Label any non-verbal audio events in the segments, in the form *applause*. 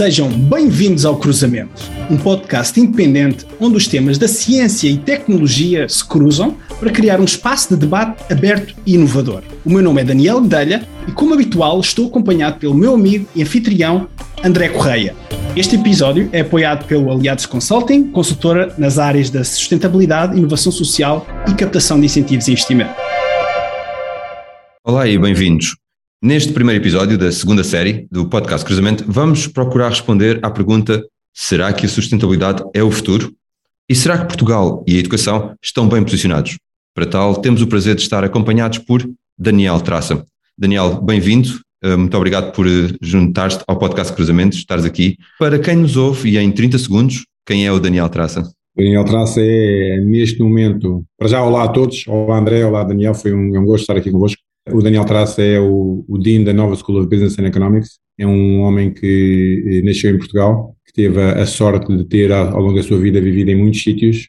Sejam bem-vindos ao Cruzamento, um podcast independente onde os temas da ciência e tecnologia se cruzam para criar um espaço de debate aberto e inovador. O meu nome é Daniel Medelha e, como habitual, estou acompanhado pelo meu amigo e anfitrião André Correia. Este episódio é apoiado pelo Aliados Consulting, consultora nas áreas da sustentabilidade, inovação social e captação de incentivos e investimento. Olá e bem-vindos. Neste primeiro episódio da segunda série do podcast Cruzamento, vamos procurar responder à pergunta: será que a sustentabilidade é o futuro? E será que Portugal e a educação estão bem posicionados? Para tal, temos o prazer de estar acompanhados por Daniel Traça. Daniel, bem-vindo. Eh, muito obrigado por eh, juntar-te ao podcast Cruzamentos, estares aqui. Para quem nos ouve, e em 30 segundos, quem é o Daniel Traça? Daniel Traça é, neste momento, para já, olá a todos, olá André, olá Daniel, foi um, é um gosto estar aqui convosco. O Daniel Traça é o, o Dean da Nova School of Business and Economics. É um homem que eh, nasceu em Portugal, que teve a, a sorte de ter, ao longo da sua vida, vivido em muitos sítios,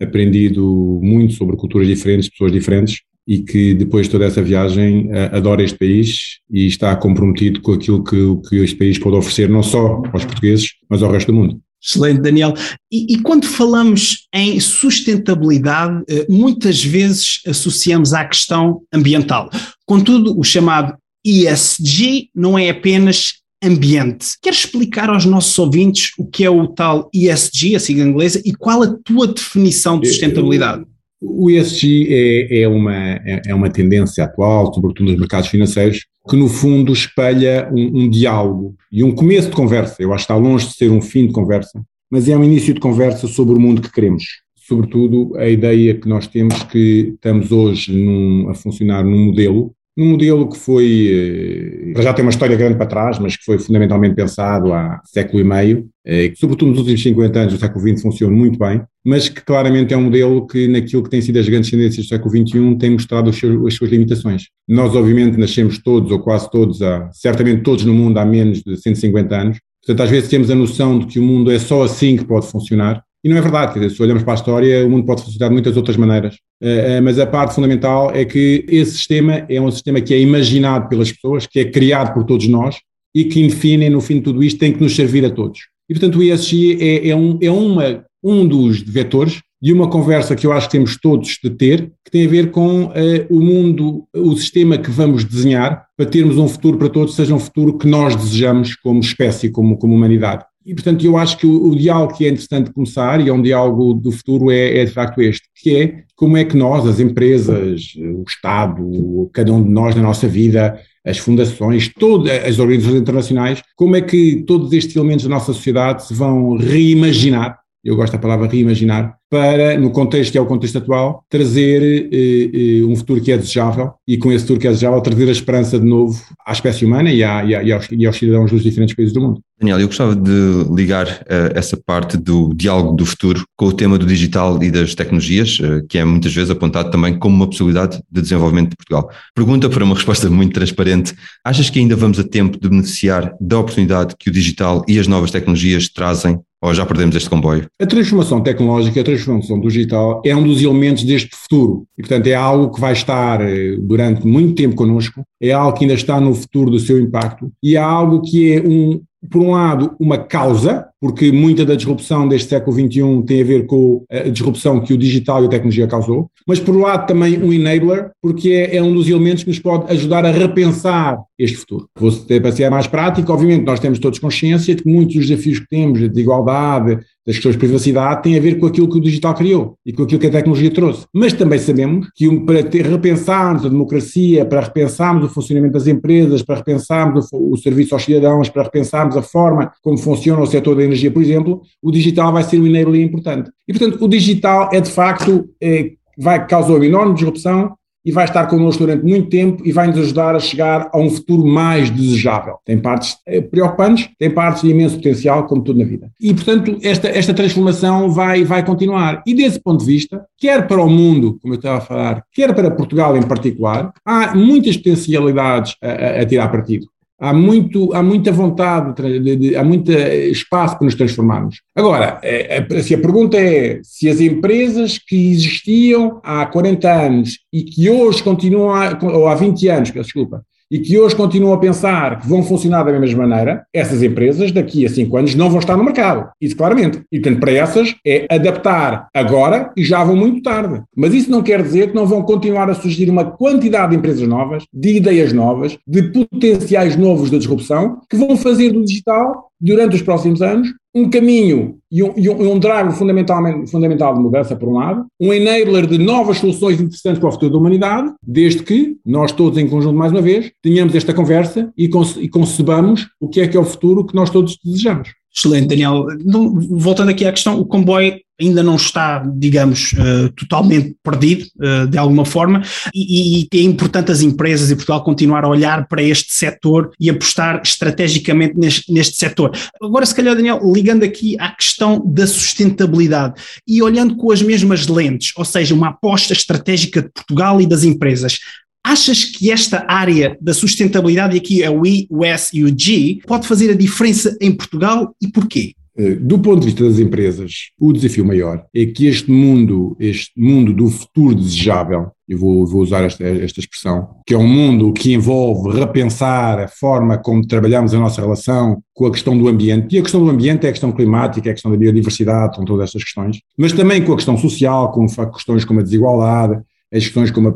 aprendido muito sobre culturas diferentes, pessoas diferentes, e que depois de toda essa viagem adora este país e está comprometido com aquilo que, que este país pode oferecer, não só aos portugueses, mas ao resto do mundo. Excelente, Daniel. E, e, quando falamos em sustentabilidade, eh, muitas vezes associamos à questão ambiental. Contudo, o chamado ESG não é apenas ambiente. Queres explicar aos nossos ouvintes o que é o tal ESG, a sigla inglesa, e qual a tua definição de sustentabilidade? O ESG é, é, uma, é, é uma tendência atual, sobretudo nos mercados financeiros, que no fundo espelha um, um, diálogo e um começo de conversa. Eu acho que está longe de ser um fim de conversa, mas é um início de conversa sobre o mundo que queremos. Sobretudo a ideia que nós temos que estamos hoje num, a funcionar num modelo num modelo que foi, eh, já tem uma história grande para trás, mas que foi fundamentalmente pensado há século e meio, eh, que sobretudo nos últimos 50 anos do século XX funciona muito bem, mas que claramente é um modelo que naquilo que tem sido as grandes tendências do século XXI tem mostrado as suas limitações. Nós obviamente nascemos todos, ou quase todos, há, certamente todos no mundo há menos de 150 anos, portanto às vezes temos a noção de que o mundo é só assim que pode funcionar, e não é verdade, dizer, se olhamos para a história, o mundo pode funcionar de muitas outras maneiras. Uh, uh, mas a parte fundamental é que esse sistema é um sistema que é imaginado pelas pessoas, que é criado por todos nós e que, enfim, no fim de tudo isto, tem que nos servir a todos. E, portanto, o ESG é, é, um, é uma, um dos vetores de uma conversa que eu acho que temos todos de ter, que tem a ver com uh, o mundo, o sistema que vamos desenhar para termos um futuro para todos, seja um futuro que nós desejamos como espécie, como, como humanidade. E, portanto, eu acho que o, o, diálogo que é interessante começar, e é um diálogo do futuro, é, é, de facto este, que é como é que nós, as empresas, o Estado, cada um de nós na nossa vida, as fundações, todas as organizações internacionais, como é que todos estes elementos da nossa sociedade se vão reimaginar, eu gosto da palavra reimaginar, para, no contexto que é o contexto atual, trazer eh, eh, um futuro que é desejável e com esse futuro que é desejável trazer a esperança de novo à espécie humana e, à, e, à, e, aos, e aos, cidadãos dos diferentes países do mundo. Daniel, eu gostava de ligar uh, essa parte do diálogo do futuro com o tema do digital e das tecnologias, uh, que é muitas vezes apontado também como uma possibilidade de desenvolvimento de Portugal. Pergunta para uma resposta *laughs* muito transparente: achas que ainda vamos a tempo de beneficiar da oportunidade que o digital e as novas tecnologias trazem ou já perdemos este comboio? A transformação tecnológica, a transformação digital é um dos elementos deste futuro e, portanto, é algo que vai estar eh, durante muito tempo connosco, é algo que ainda está no futuro do seu impacto e é algo que é, um, por um lado, uma causa, porque muita da disrupção deste século XXI tem a ver com a disrupção que o digital e a tecnologia causou, mas por um lado também um enabler, porque é, é um dos elementos que nos pode ajudar a repensar este futuro. Vou ter para ser mais prático, obviamente nós temos todos consciência de que muitos dos desafios que temos, de desigualdade, das questões de privacidade, têm a ver com aquilo que o digital criou e com aquilo que a tecnologia trouxe. Mas também sabemos que para ter, repensarmos a democracia, para repensarmos o funcionamento das empresas, para repensarmos o, o serviço aos cidadãos, para repensarmos a forma como funciona o setor da energia, por exemplo, o digital vai ser um enabler importante. E, portanto, o digital é de facto, é, vai causar uma enorme disrupção e vai estar connosco durante muito tempo e vai nos ajudar a chegar a um futuro mais desejável. Tem partes eh, preocupantes, tem partes de imenso potencial, como tudo na vida. E, portanto, esta, esta transformação vai, vai continuar. E desse ponto de vista, quer para o mundo, como eu estava a falar, quer para Portugal em particular, há muitas potencialidades a, a, a tirar partido há, muito, há muita vontade, de, de, há muito espaço para nos transformarmos. Agora, é, é, se a pergunta é se as empresas que existiam há 40 anos e que hoje continuam, a, ou há 20 anos, desculpa, e que hoje continuam a pensar que vão funcionar da mesma maneira, essas empresas daqui a cinco anos não vão estar no mercado. Isso claramente. E portanto, para essas é adaptar agora e já vão muito tarde. Mas isso não quer dizer que não vão continuar a surgir uma quantidade de empresas novas, de ideias novas, de potenciais novos da disrupção, que vão fazer do digital durante os próximos anos, um caminho e um, e um, driver fundamentalmente, fundamental de mudança, por um lado, um enabler de novas soluções interessantes para o futuro da humanidade, desde que nós todos em conjunto, mais uma vez, tenhamos esta conversa e, e concebamos o que é que é o futuro que nós todos desejamos. Excelente, Daniel. Então, voltando aqui à questão, o comboio ainda não está, digamos, uh, totalmente perdido, uh, de alguma forma, e, e, é importante as empresas e Portugal continuar a olhar para este setor e apostar estrategicamente neste, neste setor. Agora, se calhar, Daniel, ligando aqui à questão da sustentabilidade e olhando com as mesmas lentes, ou seja, uma aposta estratégica de Portugal e das empresas, Achas que esta área da sustentabilidade, e aqui é o I, o S e o G, pode fazer a diferença em Portugal e porquê? Eh, do ponto de vista das empresas, o desafio maior é que este mundo, este mundo do futuro desejável, eu vou, vou usar esta, esta expressão, que é um mundo que envolve repensar a forma como trabalhamos a nossa relação com a questão do ambiente, e a questão do ambiente é a questão climática, é a questão da biodiversidade, são todas estas questões, mas também com a questão social, com questões como a desigualdade, as questões como a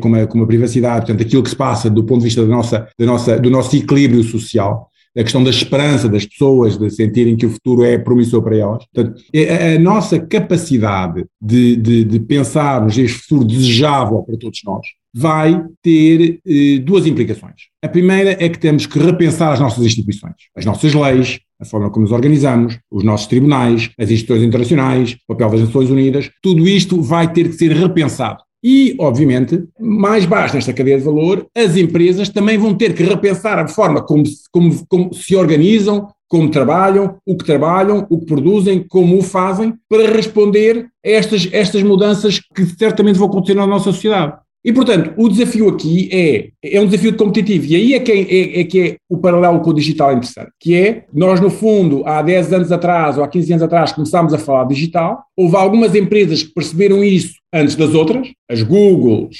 como a, como a privacidade, portanto, aquilo que se passa do ponto de vista da nossa, da nossa, do nosso equilíbrio social, a questão da esperança das pessoas, de sentirem que o futuro é promissor para elas. Portanto, a, a nossa capacidade de, de, de pensarmos este futuro desejável para todos nós vai ter eh, duas implicações. A primeira é que temos que repensar as nossas instituições, as nossas leis, a forma como nos organizamos, os nossos tribunais, as instituições internacionais, o papel das Nações Unidas, tudo isto vai ter que ser repensado. E, obviamente, mais baixo nesta cadeia de valor, as empresas também vão ter que repensar a forma como, como, como se organizam, como trabalham, o que trabalham, o que produzem, como o fazem, para responder a estas, estas mudanças que certamente vão acontecer na nossa sociedade. E, portanto, o desafio aqui é, é um desafio competitivo, e aí é que é, é, que é o paralelo com o digital interessante, que é, nós no fundo, há 10 anos atrás ou há 15 anos atrás começámos a falar digital, houve algumas empresas que perceberam isso antes das outras, as Googles,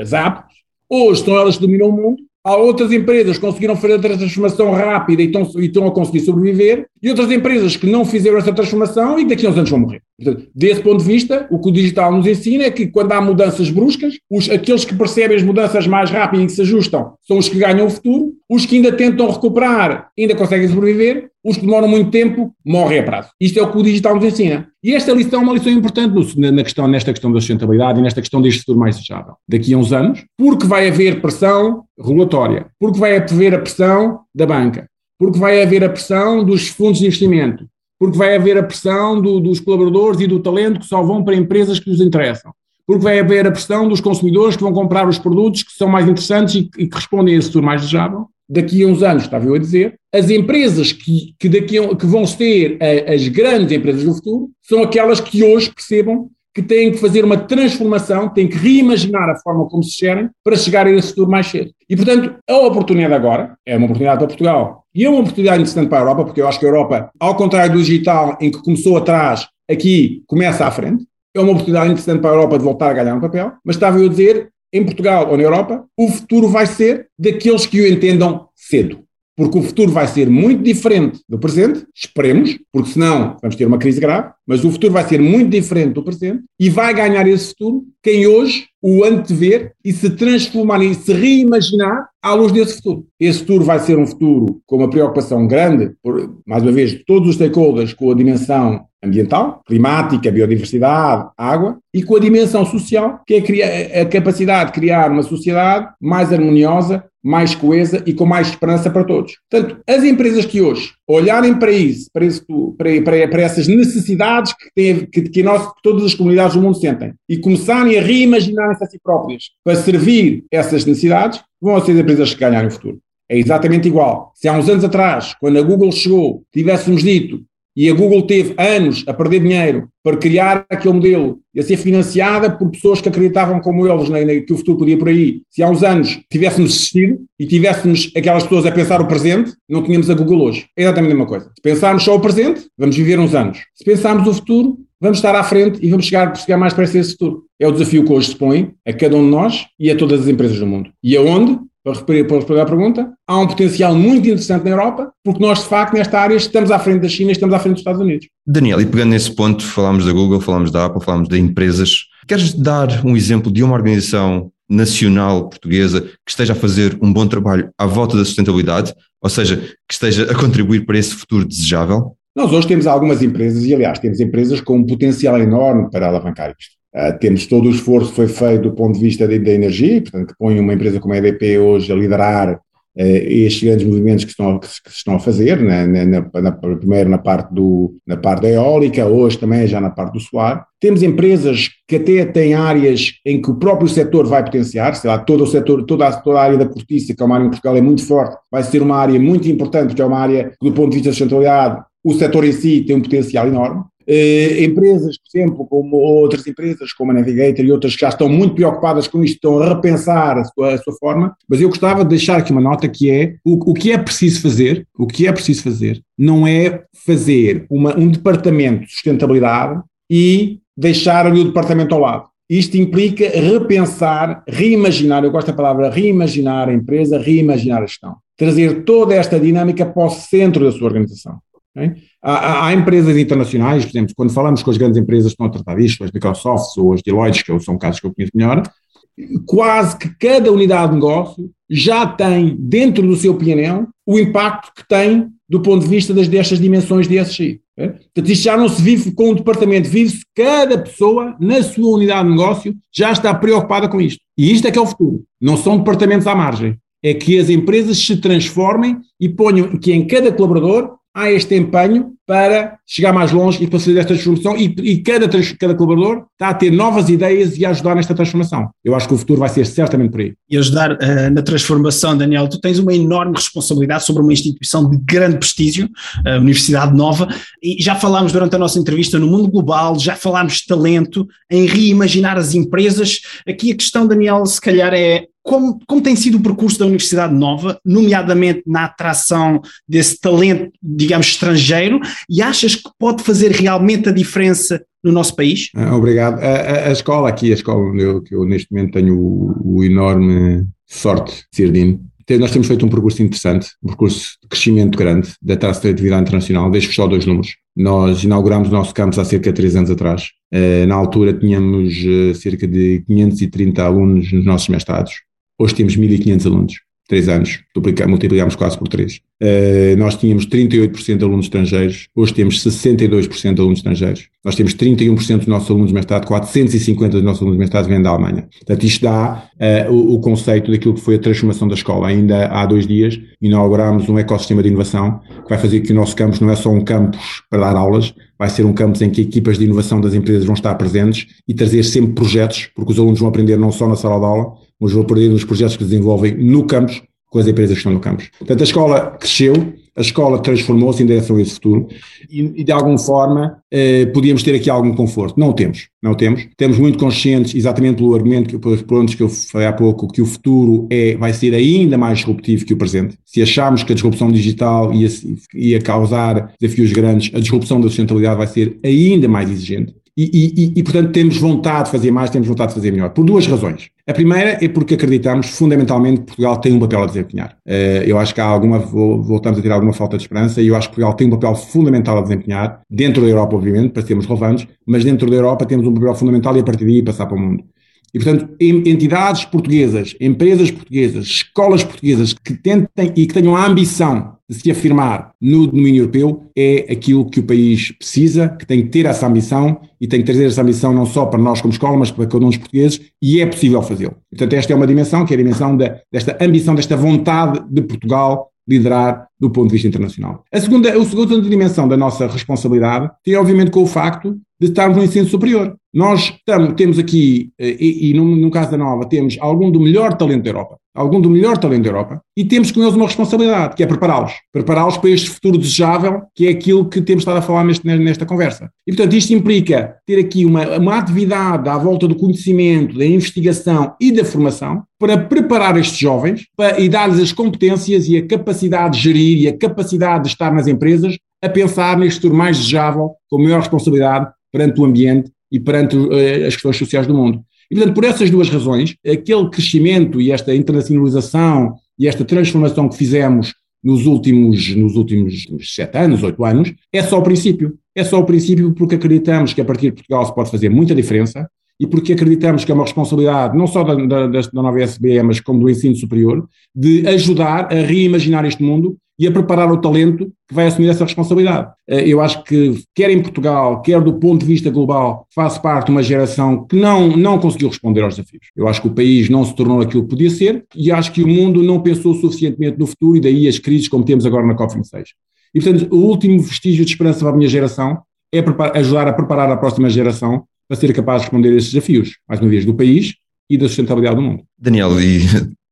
as Apps, hoje são elas que dominam o mundo, Há outras empresas que conseguiram fazer a transformação rápida e estão, e estão a conseguir sobreviver, e outras empresas que não fizeram essa transformação e daqui a uns anos vão morrer. Portanto, desse ponto de vista, o que o digital nos ensina é que quando há mudanças bruscas, os, aqueles que percebem as mudanças mais rápido e que se ajustam são os que ganham o futuro, os que ainda tentam recuperar ainda conseguem sobreviver, os que demoram muito tempo morrem a prazo. Isto é o que o digital nos ensina. E esta lição é uma lição importante na questão, nesta questão da sustentabilidade e nesta questão deste futuro mais desejável. Daqui a uns anos, porque vai haver pressão regulatória, porque vai haver a pressão da banca, porque vai haver a pressão dos fundos de investimento, porque vai haver a pressão do, dos colaboradores e do talento que só vão para empresas que lhes interessam, porque vai haver a pressão dos consumidores que vão comprar os produtos que são mais interessantes e, e que respondem a esse futuro mais desejável. Daqui a uns anos, estava eu a dizer, as empresas que, que, daqui a, que vão ser a, as grandes empresas do futuro são aquelas que hoje percebam que têm que fazer uma transformação, têm que reimaginar a forma como se gerem para chegar a esse futuro mais cedo. E, portanto, a oportunidade agora é uma oportunidade para Portugal e é uma oportunidade interessante para a Europa, porque eu acho que a Europa, ao contrário do digital, em que começou atrás, aqui começa à frente. É uma oportunidade interessante para a Europa de voltar a ganhar um papel, mas estava eu a dizer, em Portugal ou na Europa, o futuro vai ser daqueles que o entendam cedo porque o futuro vai ser muito diferente do presente, esperemos, porque senão vamos ter uma crise grave, mas o futuro vai ser muito diferente do presente e vai ganhar esse futuro quem hoje o antever e se transformar e se reimaginar à luz desse futuro. Esse futuro vai ser um futuro com uma preocupação grande, por, mais uma vez, todos os stakeholders com a dimensão ambiental, climática, biodiversidade, água, e com a dimensão social, que é a capacidade de criar uma sociedade mais harmoniosa, mais coesa e com mais esperança para todos. Portanto, as empresas que hoje olharem para isso, para, isso, para, para, para essas necessidades que, tem, que, que, nós, todas as comunidades do mundo sentem e começarem a reimaginar-se a si próprias para servir essas necessidades, vão ser as empresas que ganharem o futuro. É exatamente igual. Se há uns anos atrás, quando a Google chegou, tivéssemos dito e a Google teve anos a perder dinheiro para criar aquele modelo e a ser financiada por pessoas que acreditavam como eles né, que o futuro podia por aí. Se há uns anos tivéssemos assistido e tivéssemos aquelas pessoas a pensar o presente, não tínhamos a Google hoje. É exatamente a mesma coisa. Se pensarmos só o presente, vamos viver uns anos. Se pensarmos o futuro, vamos estar à frente e vamos chegar, chegar mais para esse futuro. É o desafio que hoje se põe a cada um de nós e a todas as empresas do mundo. E aonde para responder à pergunta, há um potencial muito interessante na Europa, porque nós, de facto, nesta área estamos à frente da China e estamos à frente dos Estados Unidos. Daniel, e pegando nesse ponto, falámos da Google, falámos da Apple, falámos de empresas. Queres dar um exemplo de uma organização nacional portuguesa que esteja a fazer um bom trabalho à volta da sustentabilidade, ou seja, que esteja a contribuir para esse futuro desejável? Nós hoje temos algumas empresas, e aliás, temos empresas com um potencial enorme para alavancar isto. Uh, temos todo o esforço que foi feito do ponto de vista da, energia, portanto, que põe uma empresa como a EDP hoje a liderar uh, estes grandes movimentos que estão, que, que estão a fazer, na, na, na, primeiro na parte, do, na parte da eólica, hoje também já na parte do solar. Temos empresas que até têm áreas em que o próprio setor vai potenciar, sei lá, todo o setor, toda a, toda a área da cortiça, que é uma área em Portugal é muito forte, vai ser uma área muito importante, porque é uma área que, do ponto de vista da sustentabilidade, o setor em si tem um potencial enorme. Eh, empresas, por exemplo, como outras empresas, como a Navigator e outras que já estão muito preocupadas com isto, estão a repensar a sua, a sua forma, mas eu gostava de deixar aqui uma nota que é o, o que é preciso fazer, o que é preciso fazer, não é fazer uma, um departamento de sustentabilidade e deixar ali o departamento ao lado. Isto implica repensar, reimaginar, eu gosto da palavra reimaginar a empresa, reimaginar a gestão. Trazer toda esta dinâmica para o centro da sua organização. Okay? Há, há, empresas internacionais, por exemplo, quando falamos com as grandes empresas que estão a tratar disto, as Microsoft ou as Deloitte, que são casos que eu conheço melhor, quase que cada unidade de negócio já tem dentro do seu PNL o impacto que tem do ponto de vista das, destas dimensões de ESG. Portanto, isto já não se vive com um departamento, vive-se cada pessoa na sua unidade de negócio já está preocupada com isto. E isto é que é o futuro. Não são departamentos à margem. É que as empresas se transformem e ponham que em cada colaborador há este empenho para chegar mais longe e fazer esta transformação e, e cada, cada colaborador está a ter novas ideias e a ajudar nesta transformação. Eu acho que o futuro vai ser certamente por aí. E ajudar uh, na transformação, Daniel, tu tens uma enorme responsabilidade sobre uma instituição de grande prestígio, a Universidade Nova, e já falámos durante a nossa entrevista no mundo global, já falámos de talento, em reimaginar as empresas. Aqui a questão, Daniel, se calhar é como, como tem sido o percurso da Universidade Nova, nomeadamente na atração desse talento, digamos, estrangeiro, e achas que pode fazer realmente a diferença no nosso país? Ah, obrigado. A, a, a escola aqui, a escola onde eu, que eu neste momento tenho o, o enorme sorte de ser Dino, nós temos feito um percurso interessante, um percurso de crescimento grande da taxa de atividade internacional, deixo só dois números. Nós inauguramos o nosso campus há cerca de três anos atrás. Eh, na altura tínhamos eh, cerca de 530 alunos nos nossos mestrados. Hoje temos 1.500 alunos, três anos, multiplicamos quase por três. Uh, nós tínhamos 38% de alunos estrangeiros, hoje temos 62% de alunos estrangeiros. Nós temos 31% dos nossos alunos de mestrado, 450 dos nossos alunos de mestrado vêm da Alemanha. Portanto, isto dá uh, o, o, conceito daquilo que foi a transformação da escola. Ainda há dois dias inaugurámos um ecossistema de inovação que vai fazer que o nosso campus não é só um campus para dar aulas, vai ser um campus em que equipas de inovação das empresas vão estar presentes e trazer sempre projetos, porque os alunos vão aprender não só na sala de aula, mas vão aprender nos projetos que desenvolvem no campus com as empresas que estão no campus. Portanto, a escola cresceu, a escola transformou-se em direção a esse futuro e, e de alguma forma eh, podíamos ter aqui algum conforto. Não o temos, não o temos. Temos muito conscientes, exatamente pelo argumento, que, pelos pontos que eu falei há pouco, que o futuro é, vai ser ainda mais disruptivo que o presente. Se acharmos que a disrupção digital ia, ia causar desafios grandes, a disrupção da sustentabilidade vai ser ainda mais exigente. E, e, e, portanto, temos vontade de fazer mais, temos vontade de fazer melhor, por duas razões. A primeira é porque acreditamos fundamentalmente que Portugal tem um papel a desempenhar. Eh, eu acho que há alguma, voltamos a ter alguma falta de esperança e eu acho que Portugal tem um papel fundamental a desempenhar, dentro da Europa, obviamente, para sermos relevantes, mas dentro da Europa temos um papel fundamental e a partir daí passar para o mundo. E, portanto, entidades portuguesas, empresas portuguesas, escolas portuguesas que tentem e que tenham a ambição de se afirmar no domínio europeu é aquilo que o país precisa, que tem que ter essa ambição e tem que trazer essa ambição não só para nós como escola, mas para cada um dos portugueses, e é possível fazê-lo. Portanto, esta é uma dimensão, que é a dimensão de, desta ambição, desta vontade de Portugal liderar do ponto de vista internacional. A segunda, a segunda dimensão da nossa responsabilidade tem, obviamente, com o facto de estarmos no ensino superior. Nós estamos, temos aqui, eh, e, e no, no, caso da Nova, temos algum do melhor talento da Europa, algum do melhor talento da Europa, e temos com eles uma responsabilidade, que é prepará-los. Prepará-los para este futuro desejável, que é aquilo que temos estado a falar neste, nesta conversa. E, portanto, isto implica ter aqui uma, uma atividade à volta do conhecimento, da investigação e da formação, para preparar estes jovens para, e dar-lhes as competências e a capacidade de gerir e a capacidade de estar nas empresas a pensar neste futuro mais desejável, com maior responsabilidade perante o ambiente e perante uh, as questões sociais do mundo. E, portanto, por essas duas razões, aquele crescimento e esta internacionalização e esta transformação que fizemos nos últimos, nos últimos sete anos, oito anos, é só o princípio. É só o princípio porque acreditamos que a partir de Portugal se pode fazer muita diferença e porque acreditamos que é uma responsabilidade não só da, da, da nova SBE, mas como do ensino superior, de ajudar a reimaginar este mundo e a preparar o talento que vai assumir essa responsabilidade. Eh, eu acho que, quer em Portugal, quer do ponto de vista global, faço parte de uma geração que não, não conseguiu responder aos desafios. Eu acho que o país não se tornou aquilo que podia ser e acho que o mundo não pensou suficientemente no futuro e daí as crises como temos agora na COP26. E, portanto, o último vestígio de esperança para a minha geração é ajudar a preparar a próxima geração para ser capaz de responder a esses desafios, mais uma vez, do país e da sustentabilidade do mundo. Daniel, e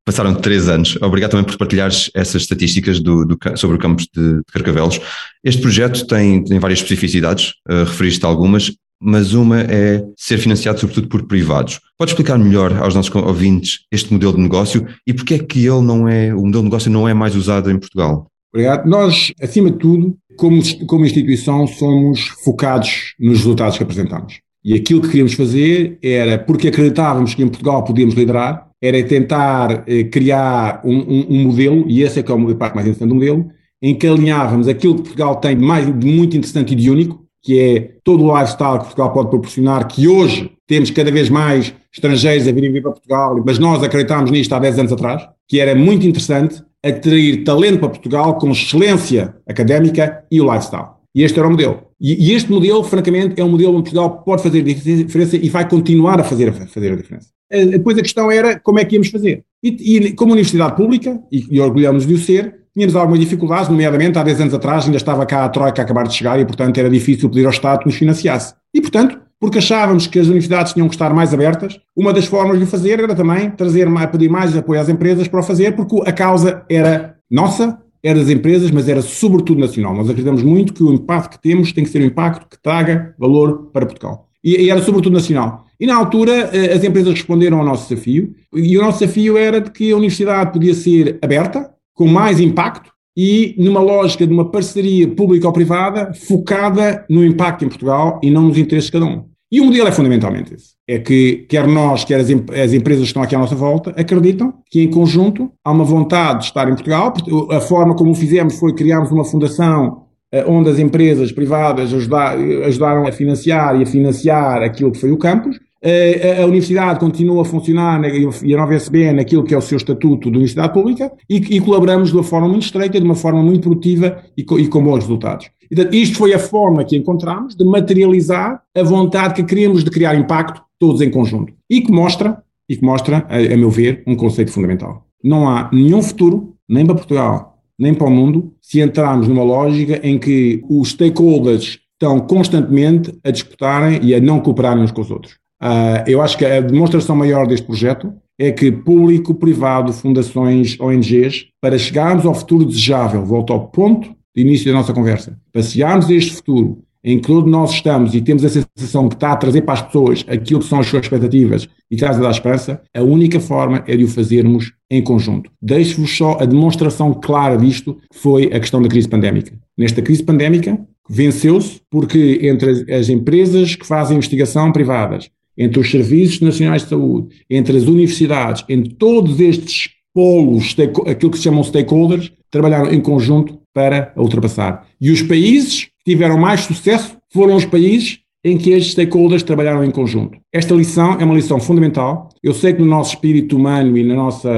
passaram três anos. Obrigado também por partilhares essas estatísticas do, do, sobre o campus de, de, Carcavelos. Este projeto tem, tem várias especificidades, uh, referiste algumas, mas uma é ser financiado sobretudo por privados. Podes explicar melhor aos nossos ouvintes este modelo de negócio e porque é que ele não é, o modelo de negócio não é mais usado em Portugal? Obrigado. Nós, acima de tudo, como, como instituição, somos focados nos resultados que apresentamos. E aquilo que queríamos fazer era, porque acreditávamos que em Portugal podíamos liderar, era tentar eh, criar um, um, um, modelo, e esse é que é a parte mais interessante do modelo, em que alinhávamos aquilo que Portugal tem de, mais, de muito interessante e de único, que é todo o lifestyle que Portugal pode proporcionar, que hoje temos cada vez mais estrangeiros a virem vir para Portugal, mas nós acreditámos nisto há 10 anos atrás, que era muito interessante atrair talento para Portugal com excelência académica e o lifestyle. E este era o modelo. E, e, este modelo, francamente, é um modelo onde Portugal pode fazer diferença e vai continuar a fazer, a fazer a diferença. Eh, depois a questão era como é que íamos fazer. E, e como universidade pública, e, e orgulhamos de o ser, tínhamos algumas dificuldades, nomeadamente há 10 anos atrás ainda estava cá a Troika a acabar de chegar e, portanto, era difícil pedir ao Estado que nos financiasse. E, portanto, porque achávamos que as universidades tinham que estar mais abertas, uma das formas de o fazer era também trazer, pedir mais apoio às empresas para o fazer, porque a causa era nossa, era das empresas, mas era sobretudo nacional. Nós acreditamos muito que o impacto que temos tem que ser um impacto que traga valor para Portugal. E, e, era sobretudo nacional. E na altura eh, as empresas responderam ao nosso desafio, e o nosso desafio era de que a universidade podia ser aberta, com mais impacto, e numa lógica de uma parceria pública ou privada focada no impacto em Portugal e não nos interesses de cada um. E o modelo é fundamentalmente esse. É que quer nós, quer as, as, empresas que estão aqui à nossa volta, acreditam que em conjunto há uma vontade de estar em Portugal. A forma como o fizemos foi criarmos uma fundação eh, onde as empresas privadas ajudar, ajudaram a financiar e a financiar aquilo que foi o campus. Eh, a, universidade continua a funcionar e a nova SBN naquilo que é o seu estatuto de universidade pública e, e colaboramos de uma forma muito estreita, de uma forma muito produtiva e, e com bons resultados. Então, isto foi a forma que encontramos de materializar a vontade que queríamos de criar impacto todos em conjunto e que mostra, e que mostra, a, a meu ver, um conceito fundamental. Não há nenhum futuro, nem para Portugal, nem para o mundo, se entrarmos numa lógica em que os stakeholders estão constantemente a disputarem e a não cooperarem uns com os outros. Uh, eu acho que a demonstração maior deste projeto é que público, privado, fundações, ONGs, para chegarmos ao futuro desejável, volto ao ponto de início da nossa conversa, para chegarmos a este futuro em que todos nós estamos e temos a sensação que está a trazer para as pessoas aquilo que são as suas expectativas e está a dar esperança, a única forma é de o fazermos em conjunto. Deixo-vos só a demonstração clara disto, que foi a questão da crise pandémica. Nesta crise pandémica, venceu-se porque entre as empresas que fazem investigação privadas, entre os serviços nacionais de saúde, entre as universidades, entre todos estes polos, aquilo que se chamam stakeholders, trabalharam em conjunto para ultrapassar. E os países que tiveram mais sucesso foram os países em que estes stakeholders trabalharam em conjunto. Esta lição é uma lição fundamental. Eu sei que no nosso espírito humano e na nossa,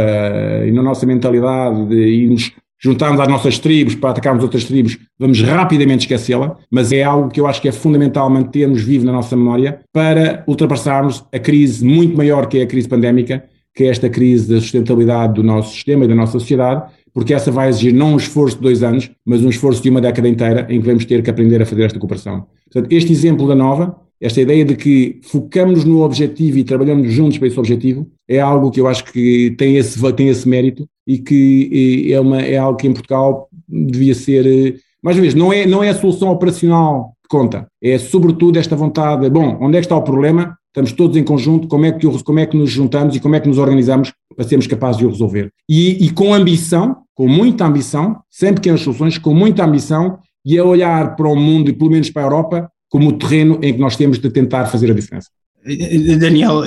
e na nossa mentalidade de irmos juntarmos às nossas tribos para atacarmos outras tribos, vamos rapidamente esquecê-la, mas é algo que eu acho que é fundamental mantermos vivo na nossa memória para ultrapassarmos a crise muito maior que é a crise pandémica, que é esta crise da sustentabilidade do nosso sistema e da nossa sociedade, porque essa vai exigir não um esforço de dois anos, mas um esforço de uma década inteira em que vamos ter que aprender a fazer esta cooperação. Portanto, este exemplo da Nova, esta ideia de que focamos no objetivo e trabalhamos juntos para esse objetivo, é algo que eu acho que tem esse, tem esse mérito e que é, uma, é algo que em Portugal devia ser, mais uma vez, não é, não é a solução operacional que conta, é sobretudo esta vontade, bom, onde é que está o problema? Estamos todos em conjunto, como é que, como é que nos juntamos e como é que nos organizamos para sermos capazes de o resolver. E, e com ambição, com muita ambição, sem pequenas soluções, com muita ambição e a olhar para o mundo e pelo menos para a Europa como o terreno em que nós temos de tentar fazer a diferença. Daniel,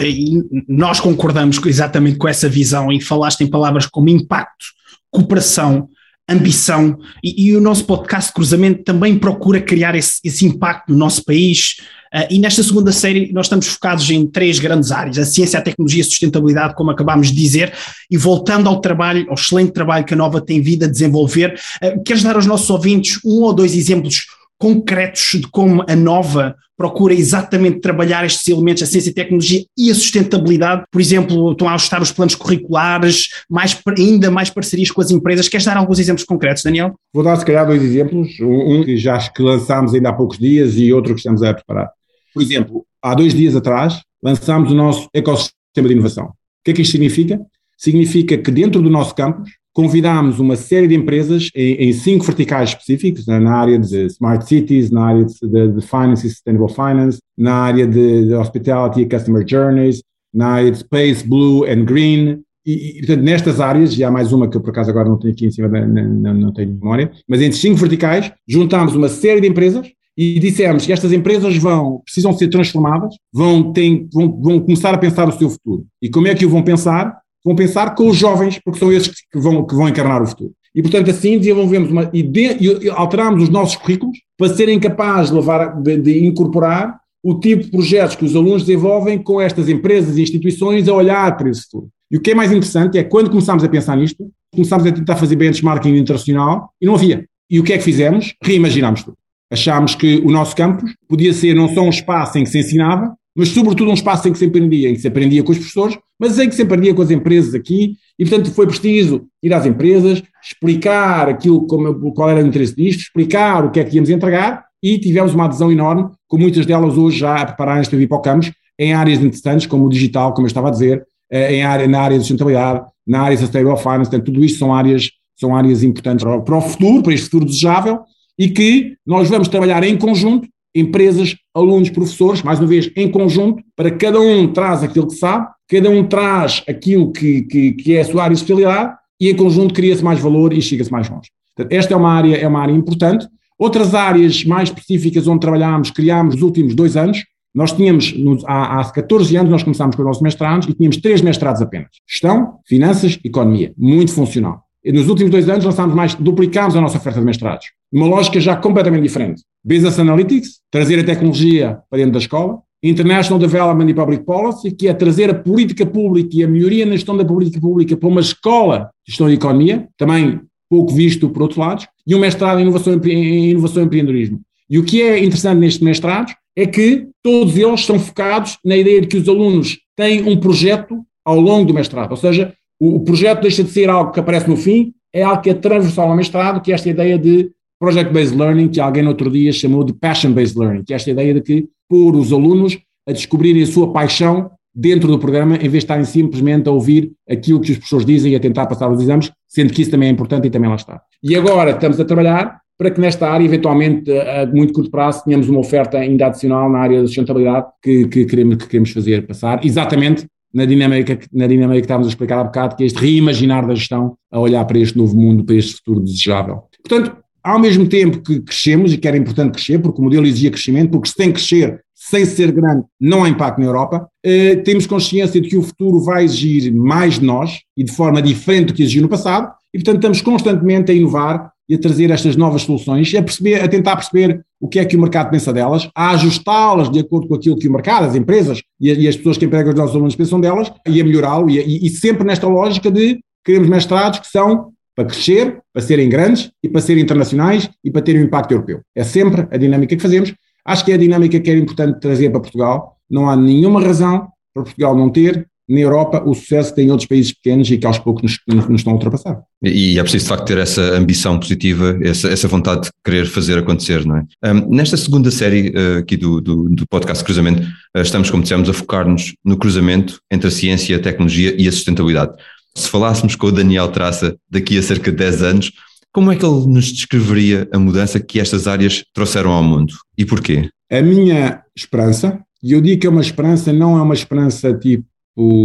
nós concordamos exatamente com essa visão e falaste em palavras como impacto, cooperação, ambição e, e, o nosso podcast Cruzamento também procura criar esse, esse impacto no nosso país. Uh, e nesta segunda série nós estamos focados em três grandes áreas: a ciência, a tecnologia e a sustentabilidade, como acabámos de dizer, e voltando ao trabalho, ao excelente trabalho que a Nova tem vindo a desenvolver, uh, queres dar aos nossos ouvintes um ou dois exemplos concretos de como a Nova procura exatamente trabalhar estes elementos, a ciência e tecnologia e a sustentabilidade. Por exemplo, estão a ajustar os planos curriculares, mais, ainda mais parcerias com as empresas. Queres dar alguns exemplos concretos, Daniel? Vou dar, se calhar, dois exemplos. Um que já que lançámos ainda há poucos dias e outro que estamos a preparar. Por exemplo, há dois dias atrás lançámos o nosso ecossistema de inovação. O que é que isto significa? Significa que dentro do nosso campus convidámos uma série de empresas em, em cinco verticais específicos, né, na área de Smart Cities, na área de, de, Finance e Sustainable Finance, na área de, de, Hospitality e Customer Journeys, na área de Space, Blue and Green, e, e, portanto, nestas áreas, e há mais uma que eu por acaso agora não tenho aqui em cima, não, não tenho memória, mas entre cinco verticais, juntámos uma série de empresas e dissemos que estas empresas vão, precisam ser transformadas, vão, ter, vão, vão começar a pensar o seu futuro. E como é que o vão pensar? Vão pensar com os jovens, porque são esses que vão, que vão encarnar o futuro. E, portanto, assim desenvolvemos uma, e, de, e alteramos os nossos currículos para serem capazes de, levar, de, de, incorporar o tipo de projetos que os alunos desenvolvem com estas empresas e instituições a olhar para esse futuro. E o que é mais interessante é quando começámos a pensar nisto, começámos a tentar fazer benchmarking internacional e não havia. E o que é que fizemos? Reimaginámos tudo. Achámos que o nosso campus podia ser não só um espaço em que se ensinava, mas sobretudo um espaço em que se aprendia, em que se aprendia com os professores, mas em que se aprendia com as empresas aqui, e portanto foi preciso ir às empresas, explicar aquilo, como, qual era o interesse disto, explicar o que é que íamos entregar, e tivemos uma adesão enorme, com muitas delas hoje já a prepararem-se para vir para em áreas interessantes, como o digital, como eu estava a dizer, eh, em área, na área de sustentabilidade, na área de sustainable finance, portanto, tudo isto são áreas, são áreas importantes para o futuro, para este futuro desejável, e que nós vamos trabalhar em conjunto empresas, alunos, professores, mais uma vez, em conjunto, para cada um traz aquilo que sabe, cada um traz aquilo que, que, que é a sua área de especialidade e em conjunto cria-se mais valor e chega-se mais longe. Portanto, esta é uma área, é uma área importante. Outras áreas mais específicas onde trabalhámos, criámos nos últimos dois anos, nós tínhamos, há, há 14 anos, nós começámos com os nossos mestrados e tínhamos três mestrados apenas. Gestão, Finanças, Economia. Muito funcional. Nos últimos dois anos lançámos mais, duplicámos a nossa oferta de mestrados. Uma lógica já completamente diferente. Business Analytics, trazer a tecnologia para dentro da escola. International Development e Public Policy, que é trazer a política pública e a melhoria na gestão da política pública para uma escola de gestão de economia, também pouco visto por outros lados, e um mestrado em inovação, em inovação e empreendedorismo. E o que é interessante nestes mestrados é que todos eles estão focados na ideia de que os alunos têm um projeto ao longo do mestrado, ou seja, o, projeto deixa de ser algo que aparece no fim, é algo que é transversal ao mestrado, que é esta ideia de Project-Based Learning, que alguém no outro dia chamou de Passion-Based Learning, que é esta ideia de que pôr os alunos a descobrirem a sua paixão dentro do programa, em vez de estarem simplesmente a ouvir aquilo que os professores dizem e a tentar passar os exames, sendo que isso também é importante e também lá está. E agora estamos a trabalhar para que nesta área, eventualmente, a muito curto prazo, tenhamos uma oferta ainda adicional na área da sustentabilidade que, que, queremos, que queremos fazer passar, exatamente na dinâmica, na dinâmica que estávamos a explicar há bocado, que é este reimaginar da gestão a olhar para este novo mundo, para este futuro desejável. Portanto, ao mesmo tempo que crescemos, e que era importante crescer, porque o modelo exigia crescimento, porque se tem que crescer sem ser grande, não há impacto na Europa, eh, temos consciência de que o futuro vai exigir mais de nós e de forma diferente do que exigiu no passado, e portanto estamos constantemente a inovar e a trazer estas novas soluções, a, perceber, a tentar perceber o que é que o mercado pensa delas, a ajustá-las de acordo com aquilo que o mercado, as empresas e, e as pessoas que empregam os nossos alunos pensam delas, e a melhorá-lo, e, e, e sempre nesta lógica de queremos mestrados que são para crescer, para serem grandes e para serem internacionais e para terem um impacto europeu. É sempre a dinâmica que fazemos. Acho que é a dinâmica que é importante trazer para Portugal. Não há nenhuma razão para Portugal não ter na Europa o sucesso tem outros países pequenos e que aos poucos nos, nos estão a ultrapassar. E é preciso de facto ter essa ambição positiva, essa, essa vontade de querer fazer acontecer, não é? Um, nesta segunda série uh, aqui do, do, do, podcast Cruzamento, uh, estamos, como dissemos, a focar-nos no cruzamento entre a ciência, a tecnologia e a sustentabilidade se falássemos com o Daniel Traça daqui a cerca de 10 anos, como é que ele nos descreveria a mudança que estas áreas trouxeram ao mundo e porquê? A minha esperança, e eu digo que é uma esperança, não é uma esperança tipo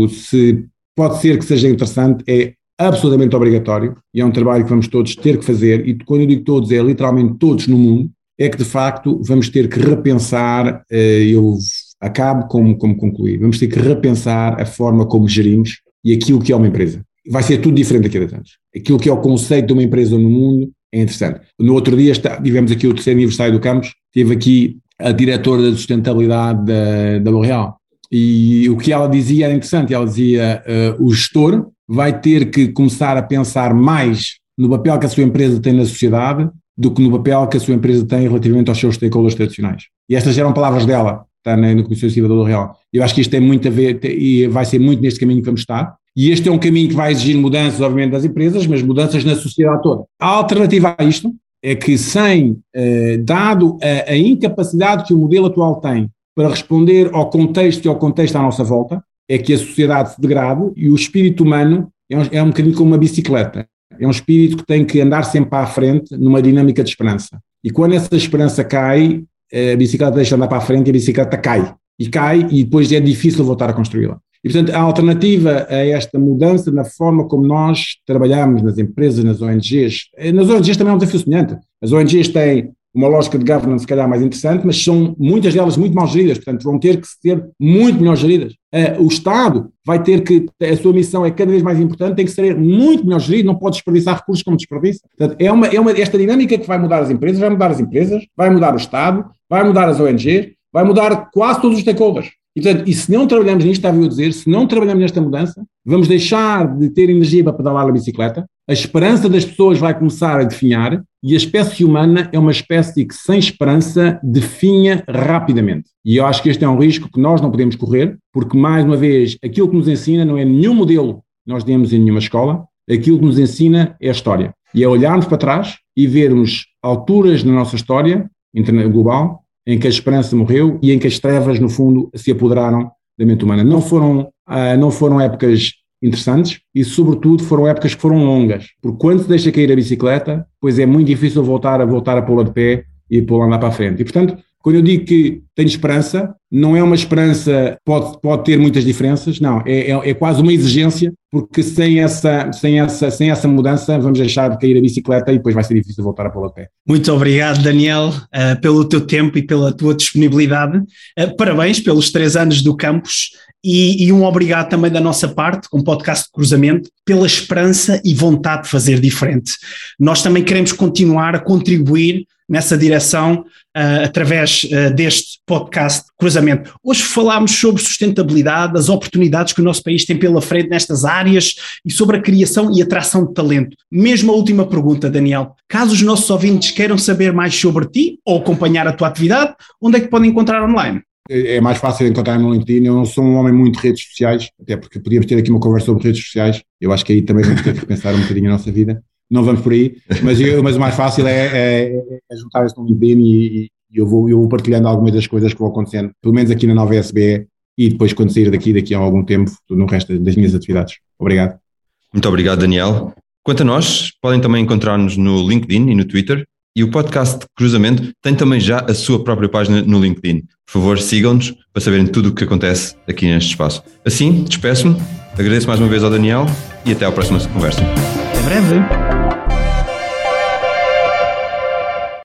se pode ser que seja interessante, é absolutamente obrigatório e é um trabalho que vamos todos ter que fazer. E quando eu digo todos, é literalmente todos no mundo. É que de facto vamos ter que repensar. Eh, eu acabo como, como concluir. Vamos ter que repensar a forma como gerimos e aquilo que é uma empresa. Vai ser tudo diferente daqui a 10 anos. Aquilo que é o conceito de uma empresa no mundo é interessante. No outro dia está, tivemos aqui o terceiro aniversário do Campos, teve aqui a diretora da sustentabilidade da, da L'Oréal. E o que ela dizia era interessante, ela dizia uh, o gestor vai ter que começar a pensar mais no papel que a sua empresa tem na sociedade do que no papel que a sua empresa tem relativamente aos seus stakeholders tradicionais. E estas eram palavras dela, está na, no Comissão Executiva da L'Oréal. Eu acho que isto tem muito a ver e vai ser muito neste caminho que vamos estar. E este é um caminho que vai exigir mudanças, obviamente, das empresas, mas mudanças na sociedade toda. A alternativa a isto é que, sem, eh, dado a, a, incapacidade que o modelo atual tem para responder ao contexto e ao contexto à nossa volta, é que a sociedade se degrade e o espírito humano é um, é um bocadinho como uma bicicleta. É um espírito que tem que andar sempre à frente numa dinâmica de esperança. E quando essa esperança cai, a bicicleta deixa de andar para a frente e a bicicleta cai. E cai e depois é difícil voltar a construí-la. E, portanto, a alternativa a esta mudança na forma como nós trabalhamos nas empresas, nas ONGs, eh, nas ONGs também é um desafio semelhante. As ONGs têm uma lógica de governance, se calhar, mais interessante, mas são muitas delas muito mal geridas, portanto, vão ter que ser muito melhor geridas. Uh, o Estado vai ter que, a sua missão é cada vez mais importante, tem que ser muito melhor gerido, não pode desperdiçar recursos como desperdiça. Portanto, é uma, é uma, esta dinâmica que vai mudar as empresas, vai mudar as empresas, vai mudar o Estado, vai mudar as ONGs, vai mudar quase todos os stakeholders. E, portanto, e se não trabalhamos nisto, estava eu a dizer, se não trabalhamos nesta mudança, vamos deixar de ter energia para pedalar a bicicleta, a esperança das pessoas vai começar a definhar e a espécie humana é uma espécie que, sem esperança, definha rapidamente. E eu acho que este é um risco que nós não podemos correr, porque, mais uma vez, aquilo que nos ensina não é nenhum modelo que nós demos em nenhuma escola, aquilo que nos ensina é a história. E é olharmos para trás e vermos alturas na nossa história global em que a esperança morreu e em que as trevas, no fundo, se apoderaram da mente humana. Não foram, ah, não foram épocas interessantes e, sobretudo, foram épocas que foram longas, porque quando se deixa cair a bicicleta, pois é muito difícil voltar a voltar a pô-la de pé e pô-la andar para a frente. E, portanto, quando eu digo que tenho esperança, não é uma esperança pode pode ter muitas diferenças, não, é, é, é, quase uma exigência, porque sem essa, sem, essa, sem essa mudança vamos deixar de cair a bicicleta e depois vai ser difícil voltar a pôr a pé. Muito obrigado, Daniel, uh, pelo teu tempo e pela tua disponibilidade. Uh, parabéns pelos três anos do campus e, e, um obrigado também da nossa parte, com o podcast de cruzamento, pela esperança e vontade de fazer diferente. Nós também queremos continuar a contribuir nessa direção uh, através uh, deste podcast Cruzamento. Hoje falámos sobre sustentabilidade, as oportunidades que o nosso país tem pela frente nestas áreas e sobre a criação e atração de talento. Mesmo a última pergunta, Daniel. Caso os nossos ouvintes queiram saber mais sobre ti ou acompanhar a tua atividade, onde é que podem encontrar online? É mais fácil encontrar no LinkedIn. Eu não sou um homem muito de redes sociais, até porque podíamos ter aqui uma conversa sobre redes sociais. Eu acho que aí também vamos ter que repensar um bocadinho a nossa vida. Não vamos por aí, mas, eu, mas o mais fácil é, é, é juntar-se no LinkedIn e, e, eu, vou, eu vou partilhando algumas das coisas que vão acontecendo, pelo menos aqui na nova SBE e depois quando sair daqui, daqui a algum tempo, no resto das minhas atividades. Obrigado. Muito obrigado, Daniel. Quanto a nós, podem também encontrar-nos no LinkedIn e no Twitter e o podcast Cruzamento tem também já a sua própria página no LinkedIn. Por favor, sigam-nos para saberem tudo o que acontece aqui neste espaço. Assim, despeço-me, agradeço mais uma vez ao Daniel e até à próxima conversa. Até breve.